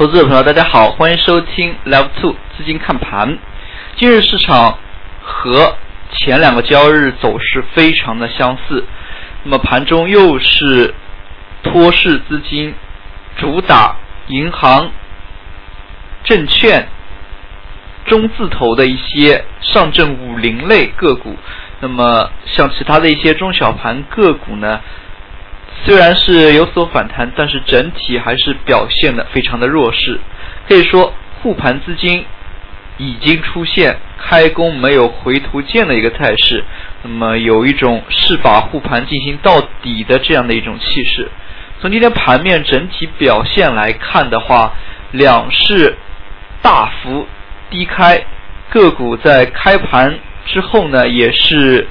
投资者朋友，大家好，欢迎收听 Level Two 资金看盘。今日市场和前两个交易日走势非常的相似，那么盘中又是托市资金主打银行、证券、中字头的一些上证五零类个股，那么像其他的一些中小盘个股呢？虽然是有所反弹，但是整体还是表现的非常的弱势。可以说，护盘资金已经出现开工没有回头箭的一个态势，那么有一种是把护盘进行到底的这样的一种气势。从今天盘面整体表现来看的话，两市大幅低开，个股在开盘之后呢，也是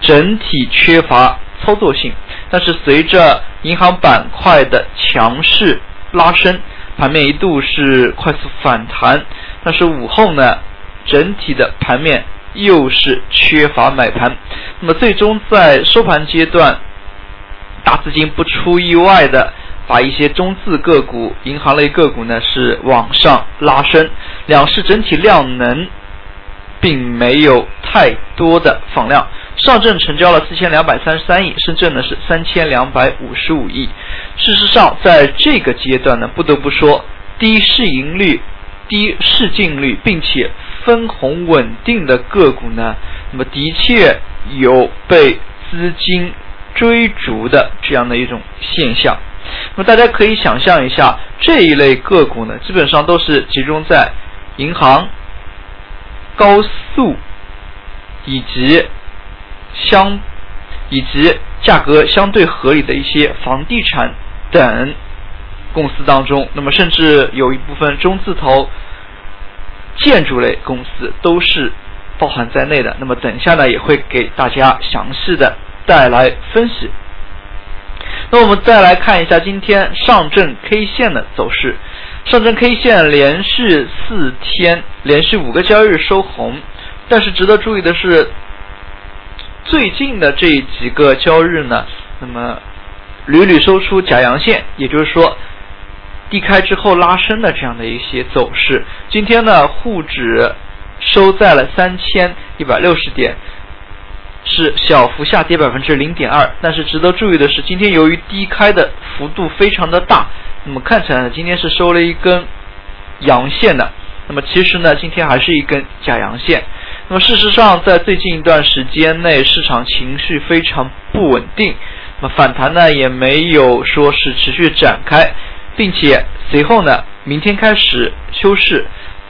整体缺乏。操作性，但是随着银行板块的强势拉升，盘面一度是快速反弹，但是午后呢，整体的盘面又是缺乏买盘，那么最终在收盘阶段，大资金不出意外的把一些中字个股、银行类个股呢是往上拉升，两市整体量能并没有太多的放量。上证成交了四千两百三十三亿，深圳呢是三千两百五十五亿。事实上，在这个阶段呢，不得不说，低市盈率、低市净率，并且分红稳定的个股呢，那么的确有被资金追逐的这样的一种现象。那么大家可以想象一下，这一类个股呢，基本上都是集中在银行、高速以及。相以及价格相对合理的一些房地产等公司当中，那么甚至有一部分中字头建筑类公司都是包含在内的。那么等一下呢，也会给大家详细的带来分析。那我们再来看一下今天上证 K 线的走势，上证 K 线连续四天连续五个交易日收红，但是值得注意的是。最近的这几个交易日呢，那么屡屡收出假阳线，也就是说低开之后拉升的这样的一些走势。今天呢，沪指收在了三千一百六十点，是小幅下跌百分之零点二。但是值得注意的是，今天由于低开的幅度非常的大，那么看起来呢，今天是收了一根阳线的。那么其实呢，今天还是一根假阳线。那么事实上，在最近一段时间内，市场情绪非常不稳定，那么反弹呢也没有说是持续展开，并且随后呢，明天开始休市，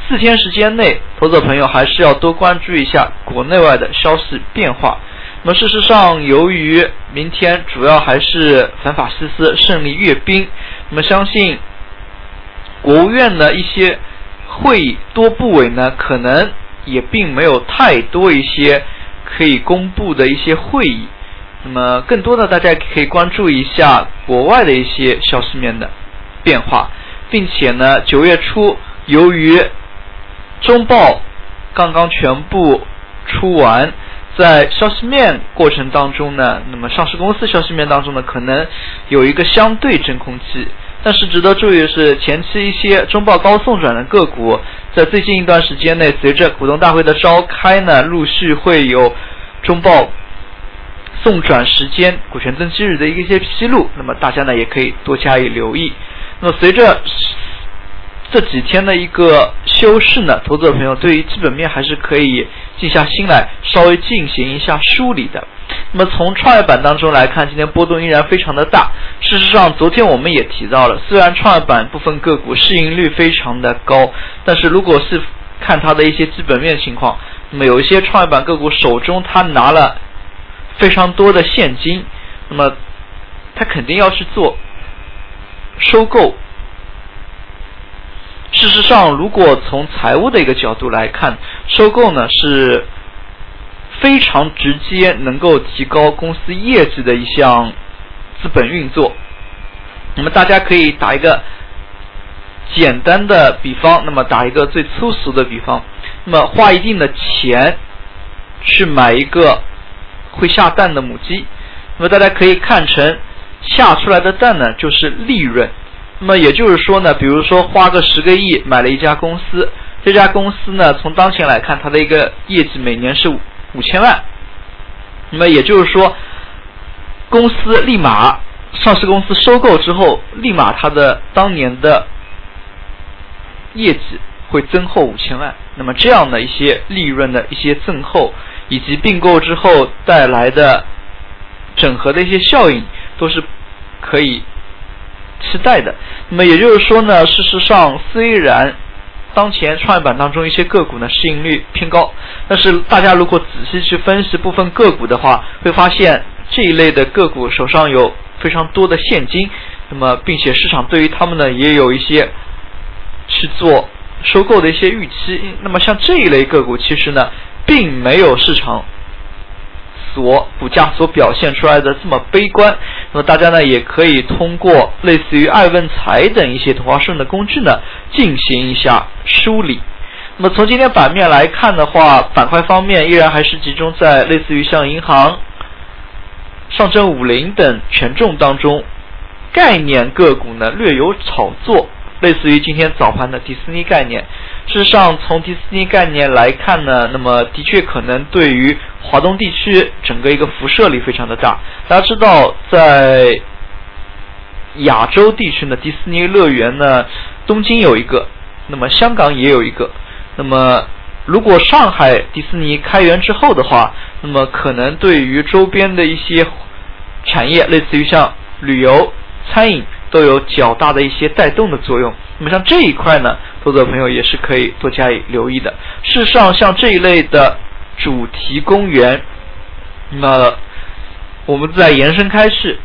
四天时间内，投资者朋友还是要多关注一下国内外的消息变化。那么事实上，由于明天主要还是反法西斯胜利阅兵，那么相信国务院的一些会议多部委呢可能。也并没有太多一些可以公布的一些会议，那么更多的大家可以关注一下国外的一些消息面的变化，并且呢，九月初由于中报刚刚全部出完，在消息面过程当中呢，那么上市公司消息面当中呢，可能有一个相对真空期。但是值得注意的是，前期一些中报高送转的个股，在最近一段时间内，随着股东大会的召开呢，陆续会有中报送转时间、股权登记日的一些披露。那么大家呢也可以多加以留意。那么随着这几天的一个休市呢，投资者朋友对于基本面还是可以静下心来，稍微进行一下梳理的。那么从创业板当中来看，今天波动依然非常的大。事实上，昨天我们也提到了，虽然创业板部分个股市盈率非常的高，但是如果是看它的一些基本面情况，那么有一些创业板个股手中他拿了非常多的现金，那么他肯定要去做收购。事实上，如果从财务的一个角度来看，收购呢是。非常直接能够提高公司业绩的一项资本运作。那么大家可以打一个简单的比方，那么打一个最粗俗的比方，那么花一定的钱去买一个会下蛋的母鸡，那么大家可以看成下出来的蛋呢就是利润，那么也就是说呢，比如说花个十个亿买了一家公司，这家公司呢，从当前来看，它的一个业绩每年是五千万。那么也就是说，公司立马上市公司收购之后，立马它的当年的业绩会增厚五千万。那么这样的一些利润的一些增厚，以及并购之后带来的整合的一些效应，都是可以期待的。那么也就是说呢，事实上虽然。当前创业板当中一些个股呢市盈率偏高，但是大家如果仔细去分析部分个股的话，会发现这一类的个股手上有非常多的现金，那么并且市场对于他们呢也有一些去做收购的一些预期，那么像这一类个股其实呢并没有市场。所股价所表现出来的这么悲观，那么大家呢也可以通过类似于爱问财等一些同花顺的工具呢进行一下梳理。那么从今天版面来看的话，板块方面依然还是集中在类似于像银行、上证五零等权重当中，概念个股呢略有炒作。类似于今天早盘的迪士尼概念，事实上从迪士尼概念来看呢，那么的确可能对于华东地区整个一个辐射力非常的大。大家知道，在亚洲地区呢，迪士尼乐园呢，东京有一个，那么香港也有一个。那么如果上海迪士尼开园之后的话，那么可能对于周边的一些产业，类似于像旅游、餐饮。都有较大的一些带动的作用。那么像这一块呢，投资者朋友也是可以多加以留意的。事实上，像这一类的主题公园，那么我们在延伸开是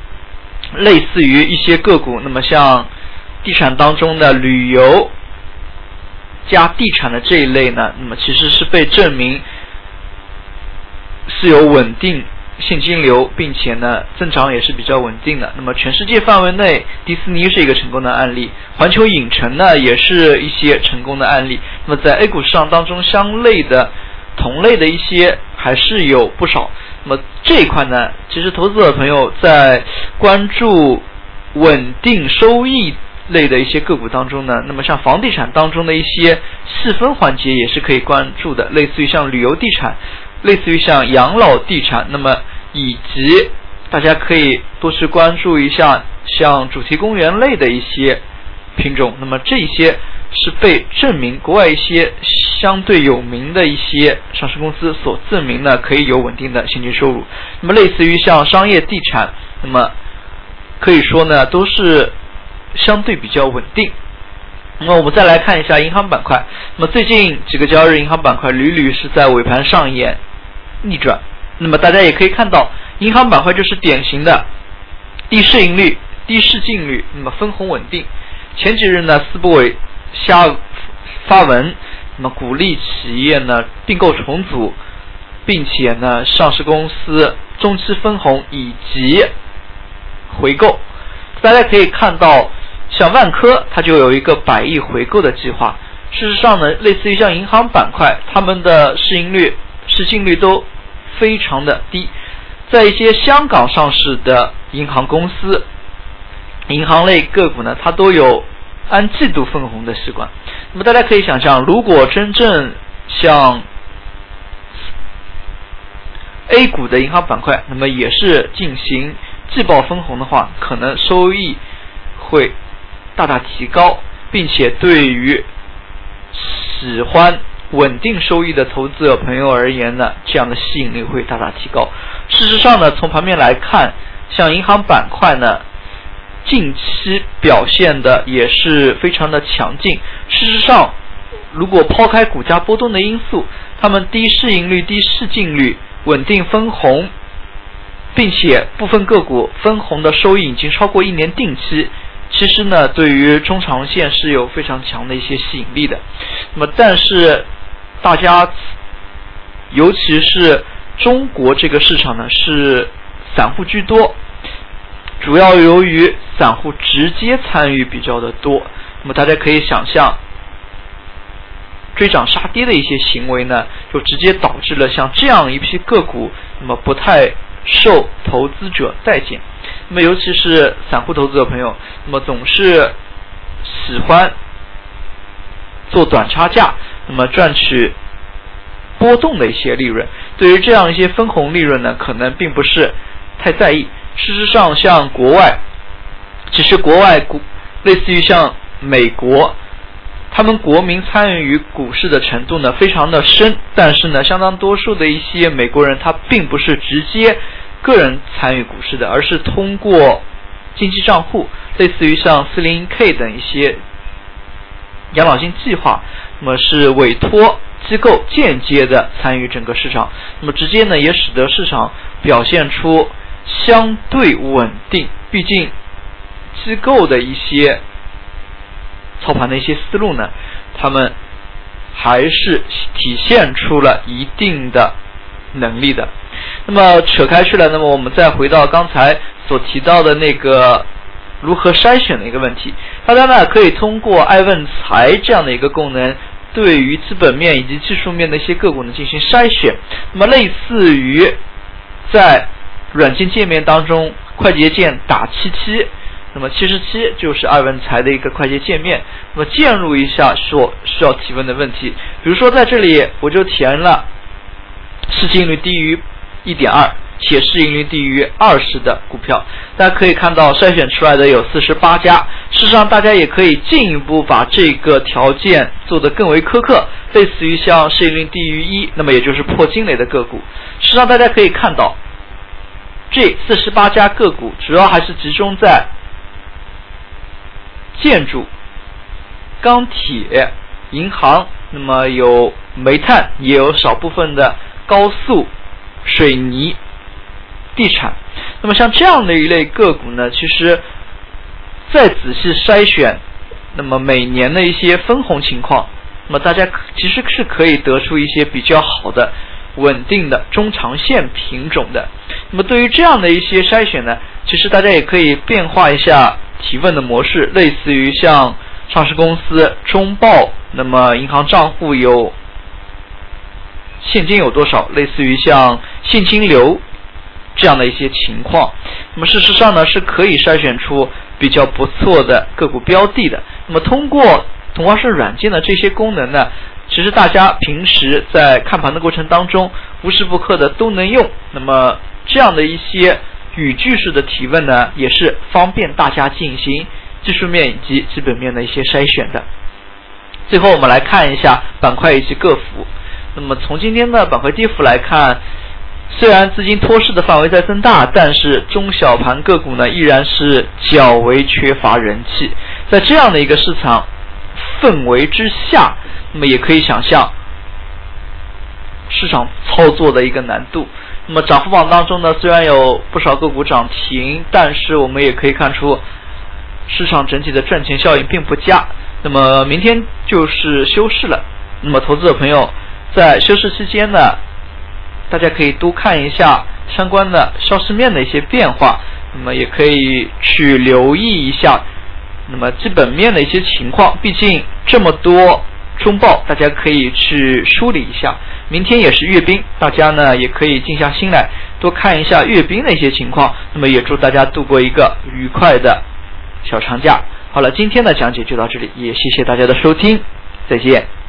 类似于一些个股，那么像地产当中的旅游加地产的这一类呢，那么其实是被证明是有稳定。现金流，并且呢，增长也是比较稳定的。那么，全世界范围内，迪士尼是一个成功的案例，环球影城呢，也是一些成功的案例。那么，在 A 股市场当中，相类的、同类的一些还是有不少。那么这一块呢，其实投资者朋友在关注稳定收益类的一些个股当中呢，那么像房地产当中的一些细分环节也是可以关注的，类似于像旅游地产。类似于像养老地产，那么以及大家可以多去关注一下像主题公园类的一些品种，那么这些是被证明国外一些相对有名的一些上市公司所证明呢，可以有稳定的现金收入。那么类似于像商业地产，那么可以说呢都是相对比较稳定。那么我们再来看一下银行板块，那么最近几个交易日银行板块屡屡是在尾盘上演。逆转，那么大家也可以看到，银行板块就是典型的低市盈率、低市净率，那么分红稳定。前几日呢，四部委下发文，那么鼓励企业呢并购重组，并且呢上市公司中期分红以及回购。大家可以看到，像万科它就有一个百亿回购的计划。事实上呢，类似于像银行板块，他们的市盈率、市净率都。非常的低，在一些香港上市的银行公司、银行类个股呢，它都有按季度分红的习惯。那么大家可以想象，如果真正像 A 股的银行板块，那么也是进行季报分红的话，可能收益会大大提高，并且对于喜欢。稳定收益的投资者朋友而言呢，这样的吸引力会大大提高。事实上呢，从盘面来看，像银行板块呢，近期表现的也是非常的强劲。事实上，如果抛开股价波动的因素，它们低市盈率、低市净率、稳定分红，并且部分个股分红的收益已经超过一年定期，其实呢，对于中长线是有非常强的一些吸引力的。那么，但是。大家，尤其是中国这个市场呢，是散户居多，主要由于散户直接参与比较的多。那么大家可以想象，追涨杀跌的一些行为呢，就直接导致了像这样一批个股，那么不太受投资者待见。那么尤其是散户投资者朋友，那么总是喜欢做短差价，那么赚取波动的一些利润。对于这样一些分红利润呢，可能并不是太在意。事实上，像国外，其实国外股类似于像美国。他们国民参与于股市的程度呢非常的深，但是呢，相当多数的一些美国人他并不是直接个人参与股市的，而是通过经济账户，类似于像 401k 等一些养老金计划，那么是委托机构间接的参与整个市场，那么直接呢也使得市场表现出相对稳定，毕竟机构的一些。操盘的一些思路呢，他们还是体现出了一定的能力的。那么扯开去了，那么我们再回到刚才所提到的那个如何筛选的一个问题。大家呢可以通过爱问财这样的一个功能，对于基本面以及技术面的一些个股呢进行筛选。那么类似于在软件界面当中快捷键打七七。那么七十七就是爱文才的一个快捷界面。那么键入一下所需要提问的问题，比如说在这里我就填了市净率低于一点二且市盈率低于二十的股票，大家可以看到筛选出来的有四十八家。事实上，大家也可以进一步把这个条件做得更为苛刻，类似于像市盈率低于一，那么也就是破金雷的个股。事实上，大家可以看到这四十八家个股主要还是集中在。建筑、钢铁、银行，那么有煤炭，也有少部分的高速、水泥、地产。那么像这样的一类个股呢，其实再仔细筛选，那么每年的一些分红情况，那么大家其实是可以得出一些比较好的、稳定的中长线品种的。那么对于这样的一些筛选呢，其实大家也可以变化一下。提问的模式类似于像上市公司中报，那么银行账户有现金有多少？类似于像现金流这样的一些情况。那么事实上呢，是可以筛选出比较不错的个股标的的。那么通过同花顺软件的这些功能呢，其实大家平时在看盘的过程当中无时不刻的都能用。那么这样的一些。语句式的提问呢，也是方便大家进行技术面以及基本面的一些筛选的。最后，我们来看一下板块以及个股。那么，从今天的板块跌幅来看，虽然资金脱市的范围在增大，但是中小盘个股呢依然是较为缺乏人气。在这样的一个市场氛围之下，那么也可以想象市场操作的一个难度。那么涨幅榜当中呢，虽然有不少个股涨停，但是我们也可以看出市场整体的赚钱效应并不佳。那么明天就是休市了，那么投资者朋友在休市期间呢，大家可以多看一下相关的消息面的一些变化，那么也可以去留意一下那么基本面的一些情况。毕竟这么多中报，大家可以去梳理一下。明天也是阅兵，大家呢也可以静下心来多看一下阅兵的一些情况。那么也祝大家度过一个愉快的小长假。好了，今天的讲解就到这里，也谢谢大家的收听，再见。